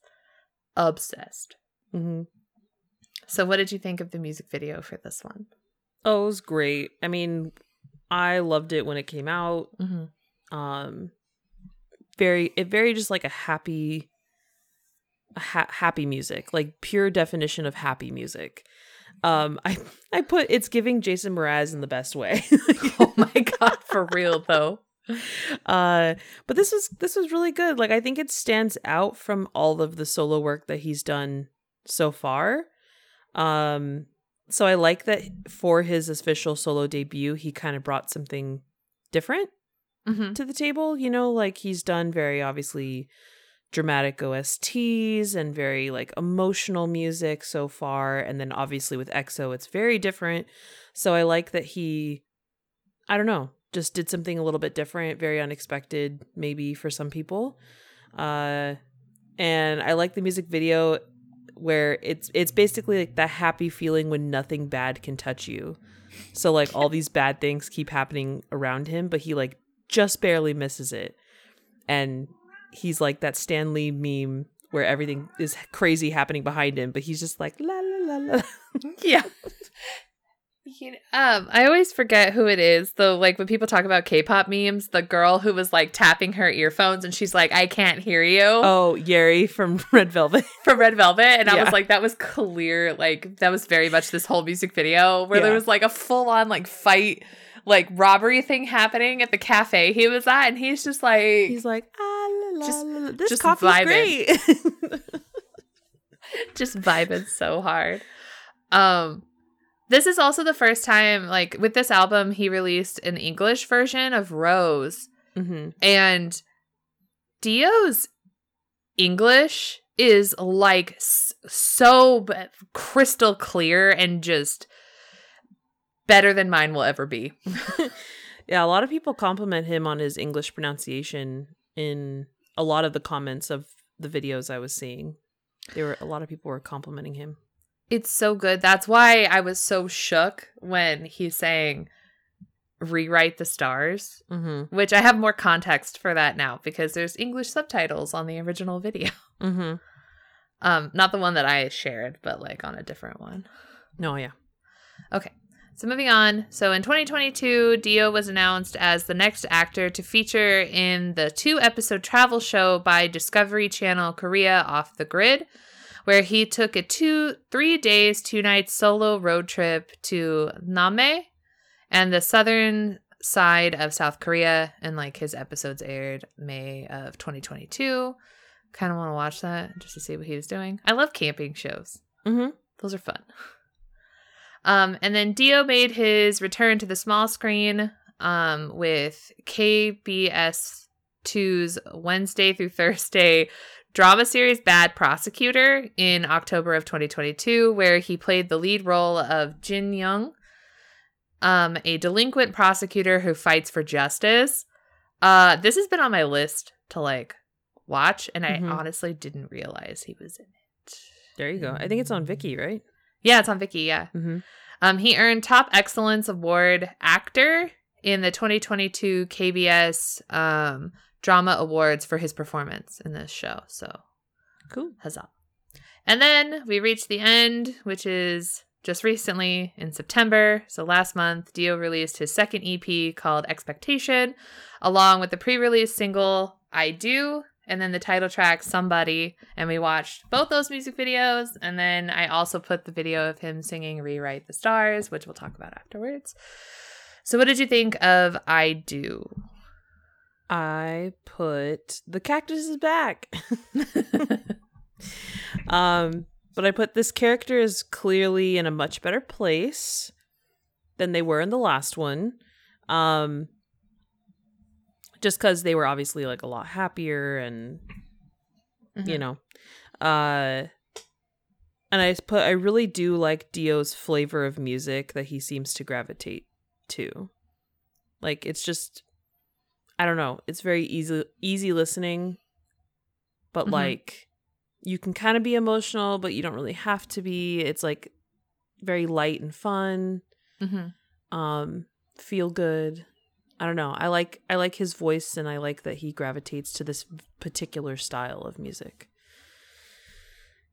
obsessed. hmm So, what did you think of the music video for this one? Oh, it was great. I mean, I loved it when it came out. Mm-hmm. Um, very, it very just like a happy, a ha- happy music, like pure definition of happy music. Um, I I put it's giving Jason Mraz in the best way. oh my god, for real though. Uh but this was this was really good. Like i think it stands out from all of the solo work that he's done so far. Um so i like that for his official solo debut he kind of brought something different Mm-hmm. to the table you know like he's done very obviously dramatic osts and very like emotional music so far. And then obviously with exo it's very different. So i like that he i don't know just did something a little bit different very unexpected maybe for some people Uh, and I like the music video where it's it's basically like that happy feeling when nothing bad can touch you. So like all these bad things keep happening around him, but he like just barely misses it. And he's like that Stan Lee meme where everything is crazy happening behind him, but he's just like la la la la. yeah. Um, I always forget who it is. Though, like when people talk about K-pop memes, the girl who was like tapping her earphones and she's like, "I can't hear you." Oh, Yeri from Red Velvet. from Red Velvet, and I was like, that was clear. Like that was very much this whole music video where there was like a full on like fight, like robbery thing happening at the cafe he was at, and he's just like, He's like, ah, la, la, Just- la. this just coffee's vibing. great. just vibing so hard. Um this is also the first time like with this album he released an English version of Rose hmm and D.O.'s English is like s- so b- crystal clear and just better than mine will ever be. Yeah, a lot of people compliment him on his English pronunciation in a lot of the comments of the videos I was seeing. There were a lot of people were complimenting him. It's so good. That's why I was so shook when he's saying rewrite the stars. Mm-hmm. which I have more context for that now because there's English subtitles on the original video. Mm-hmm. Um, not the one that I shared, but like on a different one. No, yeah. Okay. So moving on. So in 2022, D.O. was announced as the next actor to feature in the two-episode travel show by Discovery Channel Korea Off the Grid, where he took a two, three days, two nights solo road trip to Name and the southern side of South Korea, and like his episodes aired May of 2022. Kind of want to watch that just to see what he was doing. I love camping shows. Mm-hmm. Those are fun. Um, and then D.O. made his return to the small screen um, with KBS 2's Wednesday through Thursday drama series Bad Prosecutor in October of 2022, where he played the lead role of Jin Young, um, a delinquent prosecutor who fights for justice. Uh, this has been on my list to like watch, and I Mhm. honestly didn't realize he was in it. There you go. I think it's on Viki, right? Yeah, it's on Viki. Yeah. Mm-hmm. Um, he earned Top Excellence Award Actor in the 2022 KBS um, Drama Awards for his performance in this show. So, Cool. huzzah. And then we reached the end, which is just recently in September. So, last month, D.O. released his second EP called Expectation, along with the pre release single I Do. And then the title track, Somebody. And we watched both those music videos. And then I also put the video of him singing Rewrite the Stars, which we'll talk about afterwards. So, what did you think of I Do? I put the cactus is back. um, but I put this character is clearly in a much better place than they were in the last one. Um, just because they were obviously like a lot happier and you Mhm. know, uh, and I put I really do like D.O.'s flavor of music that he seems to gravitate to. Like it's just I don't know, it's very easy easy listening, but Mhm. like you can kind of be emotional, but you don't really have to be. It's like very light and fun. Mhm. Um, feel good. I don't know. I like I like his voice and I like that he gravitates to this particular style of music.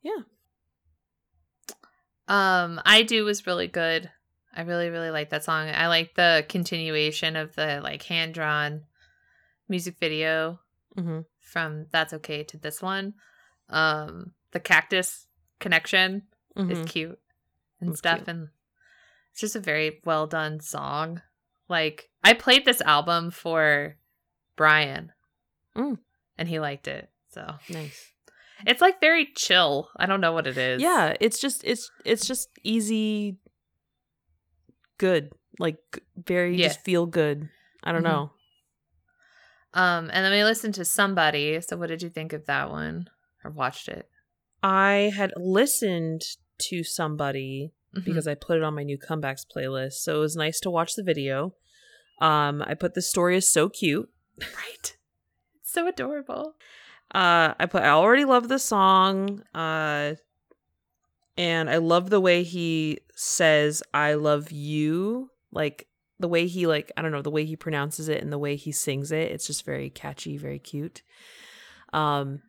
Yeah. Um, I do was really good. I really, really like that song. I like the continuation of the like hand drawn music video Mm-hmm. from That's Okay to this one. Um, the cactus connection is cute and It's stuff, cute. and it's just a very well done song. Like I played this album for Brian, Mm. and he liked it. So Nice. it's like very chill. I don't know what it is. Yeah, it's just it's it's just easy good. Like very Yeah. just feel good. I don't Mhm. know. Um, and then we listened to Somebody. So, what did you think of that one? Or watched it? I had listened to somebody Mhm. because I put it on my new comebacks playlist. So it was nice to watch the video. Um, I put the story is so cute. right, it's so adorable. Uh, I put. I already love the song. Uh, and I love the way he says "I love you." Like the way he like I don't know the way he pronounces it and the way he sings it. It's just very catchy, very cute. Um,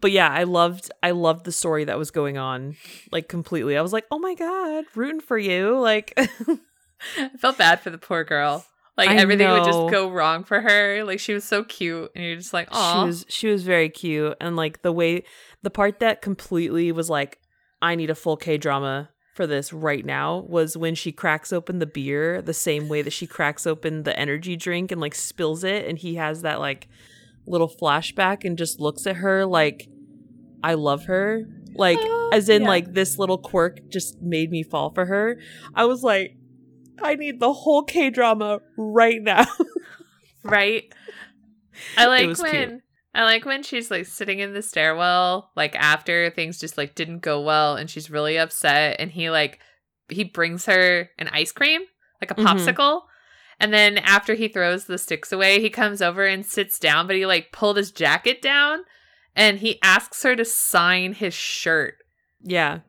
but yeah, I loved I loved the story that was going on like completely. I was like, oh my god, rooting for you. Like, I felt bad for the poor girl. Like I everything would just go wrong for her. Like she was so cute, and you're just like, she oh, was she was very cute and like the way the part that completely was like i need a full k drama for this right now was when she cracks open the beer the same way that she cracks open the energy drink and like spills it and he has that like little flashback and just looks at her like i love her like Oh, as in yeah. like this little quirk just made me fall for her i was like i need the whole k drama right now right. I like when cute. I like when she's like sitting in the stairwell, like after things just like didn't go well, and she's really upset, and he like he brings her an ice cream, like a Mhm. popsicle. And then after he throws the sticks away, he comes over and sits down, but he like pulled his jacket down and he asks her to sign his shirt. yeah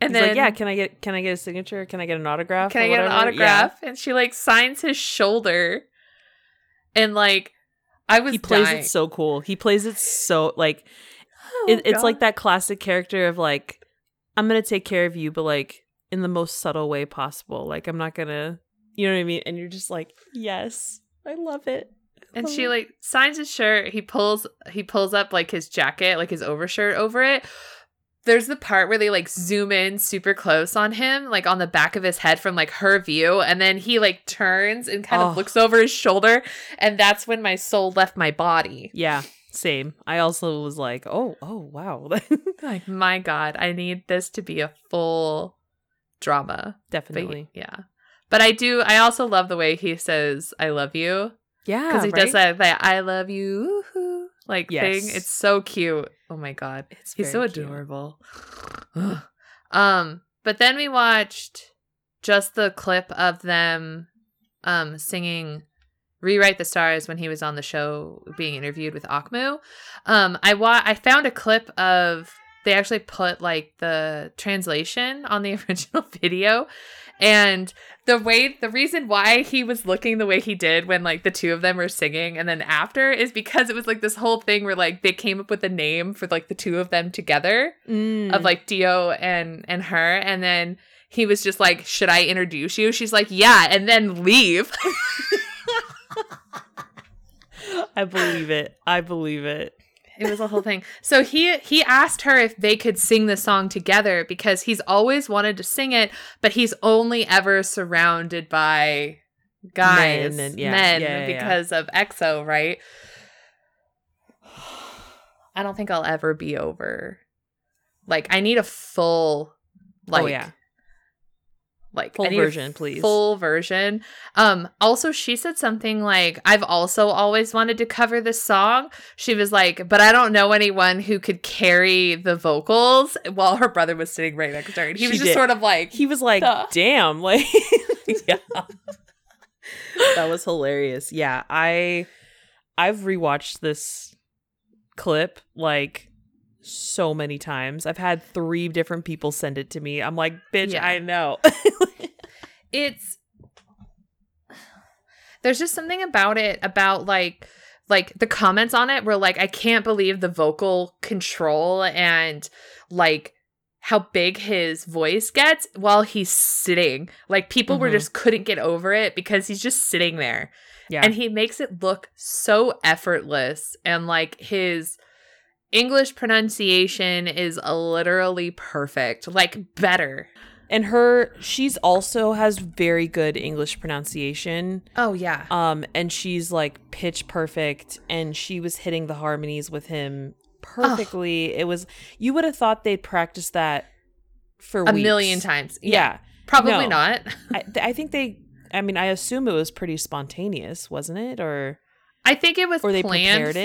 And He's then like, yeah, can I get can I get a signature? Can I get an autograph? can I get an whatever?" autograph? And she like signs his shoulder. And like I was He plays dying. it so cool. He plays it so like Oh, it, it's God. like that classic character of like I'm gonna take care of you, but like in the most subtle way possible. Like I'm not gonna, you know what I mean? And you're just like, yes, I love it. I and she it. like signs his shirt he pulls he pulls up like his jacket like his overshirt over it there's the part where they like zoom in super close on him like on the back of his head from like her view and then he like turns and kind Oh. of looks over his shoulder and that's when my soul left my body yeah, same. I also was like, oh, oh, wow, like my god i need this to be a full drama but definitely. yeah but i do i also love the way he says i love you Yeah, because he right? does that, that I love you like thing. It's so cute. Oh my god, It's he's so cute. adorable. um, but then we watched just the clip of them um singing "Rewrite the Stars" when he was on the show being interviewed with Akmu. Um, I wa- I found a clip of they actually put like the translation on the original video and the way the reason why he was looking the way he did when like the two of them were singing and then after is because it was like this whole thing where like they came up with a name for like the two of them together Mm. of like D.O. and and her and then he was just like should I introduce you she's like yeah and then leave I believe it. I believe it. It was a whole thing. So he he asked her if they could sing the song together because he's always wanted to sing it but he's only ever surrounded by guys Men and- yeah, men yeah, yeah, because of exo right? I don't think i'll ever be over. Like i need a full oh, like oh yeah, like Full I need a version, please. full version um also she said something like i've also always wanted to cover this song she was like but i don't know anyone who could carry the vocals while her brother was sitting right next to her and he She was just did. sort of like he was like, Duh. damn, like, yeah, that was hilarious. Yeah, I, I've rewatched this clip like so many times. I've had three different people send it to me. I'm like, bitch, Yeah. I know. it's there's just something about it about like like the comments on it were like i can't believe the vocal control and like how big his voice gets while he's sitting like people were Mhm. just couldn't get over it because he's just sitting there yeah, and he makes it look so effortless and like his english pronunciation is literally perfect like better and her, she's also has very good English pronunciation. oh yeah Um, and she's like pitch perfect, and she was hitting the harmonies with him perfectly. It was you would have thought they'd practice that for a weeks. million times Yeah, Probably No. not. I, I think they. I mean, I assume it was pretty spontaneous, wasn't it? Or I think it was Or they planned prepared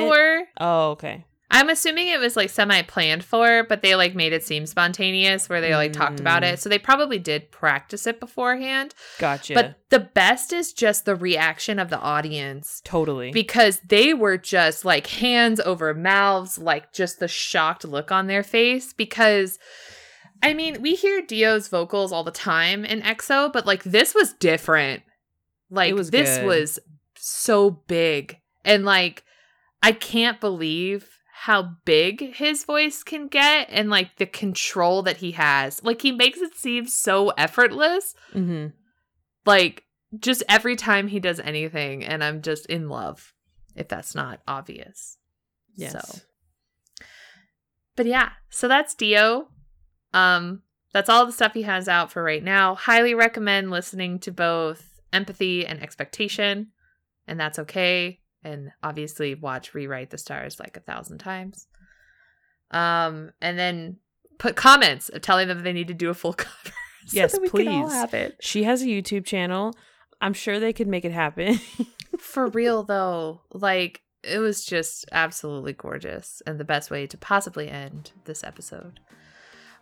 it? oh, okay. I'm assuming it was like semi planned for, but they like made it seem spontaneous where they like talked about Mm. it. So they probably did practice it beforehand. Gotcha. But the best is just the reaction of the audience totally. because they were just like hands over mouths, like just the shocked look on their face. Because I mean, we hear D.O.'s vocals all the time in EXO, but like this was different. Like was this good. was so big. And like I can't believe how big his voice can get and like the control that he has. Like he makes it seem so effortless. Hmm like just every time he does anything and i'm just in love if that's not obvious. Yes. so. But yeah so that's dio. Um that's all the stuff he has out for right now. Highly recommend listening to both empathy and expectation and that's okay and obviously watch rewrite the stars like a thousand times um and then put comments of telling them they need to do a full cover so Yes, that we can all please. She has a YouTube channel. I'm sure they could make it happen. For real though, like it was just absolutely gorgeous and the best way to possibly end this episode.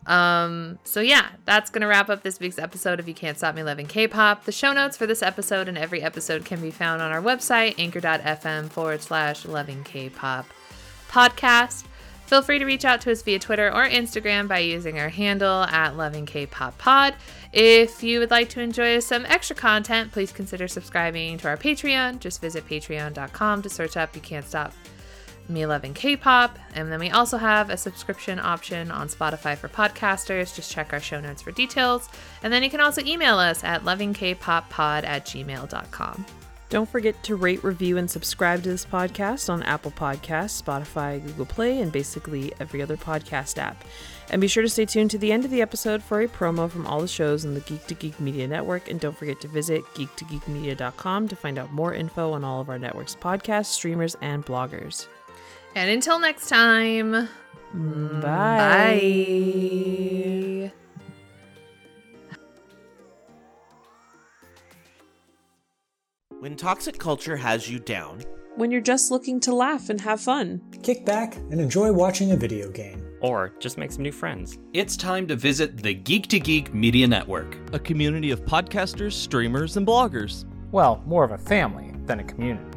Um, so yeah, that's gonna wrap up this week's episode of You Can't Stop Me Loving K-Pop. The show notes for this episode and every episode can be found on our website, anchor.fm forward slash loving K-pop podcast. Feel free to reach out to us via Twitter or Instagram by using our handle at Loving K-Pop Pod. If you would like to enjoy some extra content, please consider subscribing to our Patreon. Just visit patreon.com to search up You Can't Stop Me Loving K-Pop. And then we also have a subscription option on Spotify for podcasters. Just check our show notes for details. And then you can also email us at lovingkpoppod at gmail.com. Don't forget to rate, review, and subscribe to this podcast on Apple Podcasts, Spotify, Google Play, and basically every other podcast app. And be sure to stay tuned to the end of the episode for a promo from all the shows on the Geek to Geek Media Network. And don't forget to visit geektogeekmedia.com to find out more info on all of our network's podcasts, streamers, and bloggers. And until next time, Bye. bye. When toxic culture has you down, When you're just looking to laugh and have fun. Kick back and enjoy watching a video game. Or just make some new friends. It's time to visit the Geek to Geek Media Network. a community of podcasters, streamers, and bloggers. Well, more of a family than a community.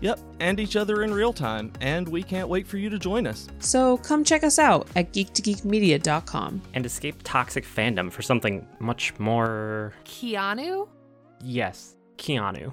Yep, and each other in real time, and we can't wait for you to join us. So come check us out at geektogeekmedia.com. And escape toxic fandom for something much more. Keanu? Yes, Keanu.